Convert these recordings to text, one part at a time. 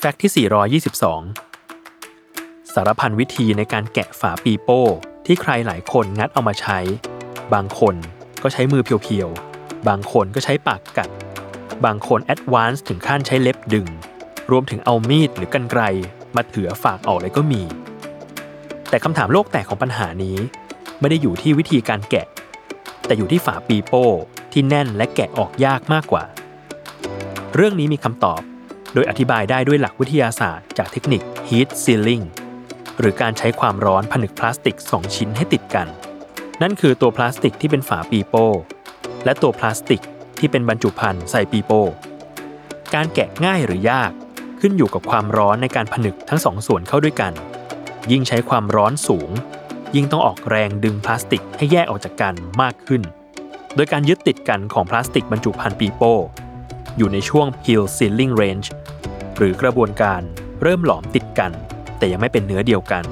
fact ที่ 422 สารพันวิธีในการแกะฝาปีโป้ที่ใครหลายคนงัดเอามาใช้ บางคนก็ใช้มือ pure ๆ บางคนก็ใช้ปากกัด บางคน advance ถึงขั้นใช้เล็บดึง รวมถึงเอามีดหรือกรรไกรมาเถือฝาออกเลยก็มี แต่คำถามโลกแตกของปัญหานี้ ไม่ได้อยู่ที่วิธีการแกะ แต่อยู่ที่ฝาปีโป้ที่แน่นและแกะออกยากมากกว่า เรื่องนี้มีคำตอบ โดยอธิบายได้ด้วยหลักวิทยาศาสตร์จากเทคนิค heat sealing หรือการใช้ความร้อนผนึกพลาสติก 2 ชิ้นให้ติดกัน นั่นคือตัวพลาสติกที่เป็นฝาปีโป้ และตัวพลาสติกที่เป็นบรรจุภัณฑ์ใส่ปีโป้ การแกะง่ายหรือยากขึ้นอยู่กับความร้อนในการผนึกทั้งสองส่วนเข้าด้วยกัน ยิ่งใช้ความร้อนสูง ยิ่งต้องออกแรงดึงพลาสติกให้แยกออกจากกันมากขึ้น โดยการยึดติดกันของพลาสติกบรรจุภัณฑ์ปีโป้ อยู่ในช่วง peel sealing range หรือกระบวนการเริ่มหลอมติดกัน แต่ยังไม่เป็นเนื้อเดียวกัน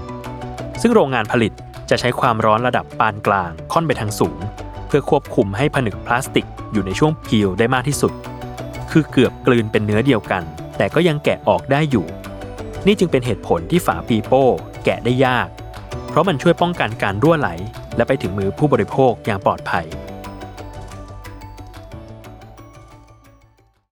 ซึ่งโรงงานผลิตจะใช้ความร้อนระดับปานกลางค่อนไปทางสูง เพื่อควบคุมให้ผนึกพลาสติกอยู่ในช่วง peel ได้มากที่สุด คือเกือบกลืนเป็นเนื้อเดียวกัน แต่ก็ยังแกะออกได้อยู่ นี่จึงเป็นเหตุผลที่ฝาปีโป้แกะได้ยาก เพราะมันช่วยป้องกันการรั่วไหล และไปถึงมือผู้บริโภคอย่างปลอดภัย